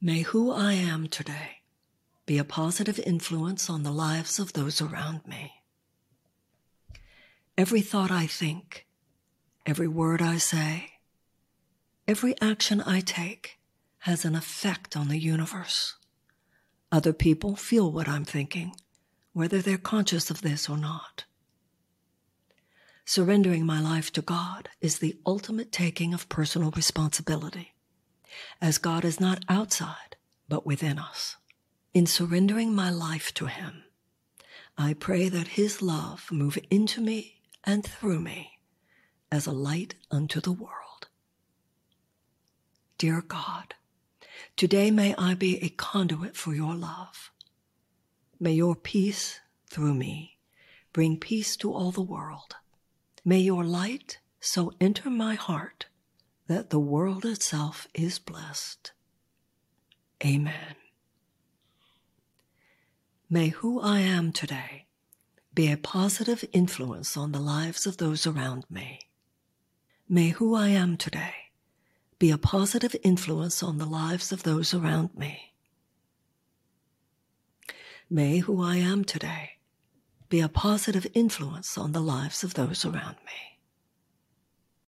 May who I am today be a positive influence on the lives of those around me. Every thought I think, every word I say, every action I take has an effect on the universe. Other people feel what I'm thinking, whether they're conscious of this or not. Surrendering my life to God is the ultimate taking of personal responsibility, as God is not outside, but within us. In surrendering my life to Him, I pray that His love move into me and through me as a light unto the world. Dear God, today may I be a conduit for your love. May your peace through me bring peace to all the world. May your light so enter my heart that the world itself is blessed. Amen. May who I am today be a positive influence on the lives of those around me. May who I am today be a positive influence on the lives of those around me. May who I am today be a positive influence on the lives of those around me.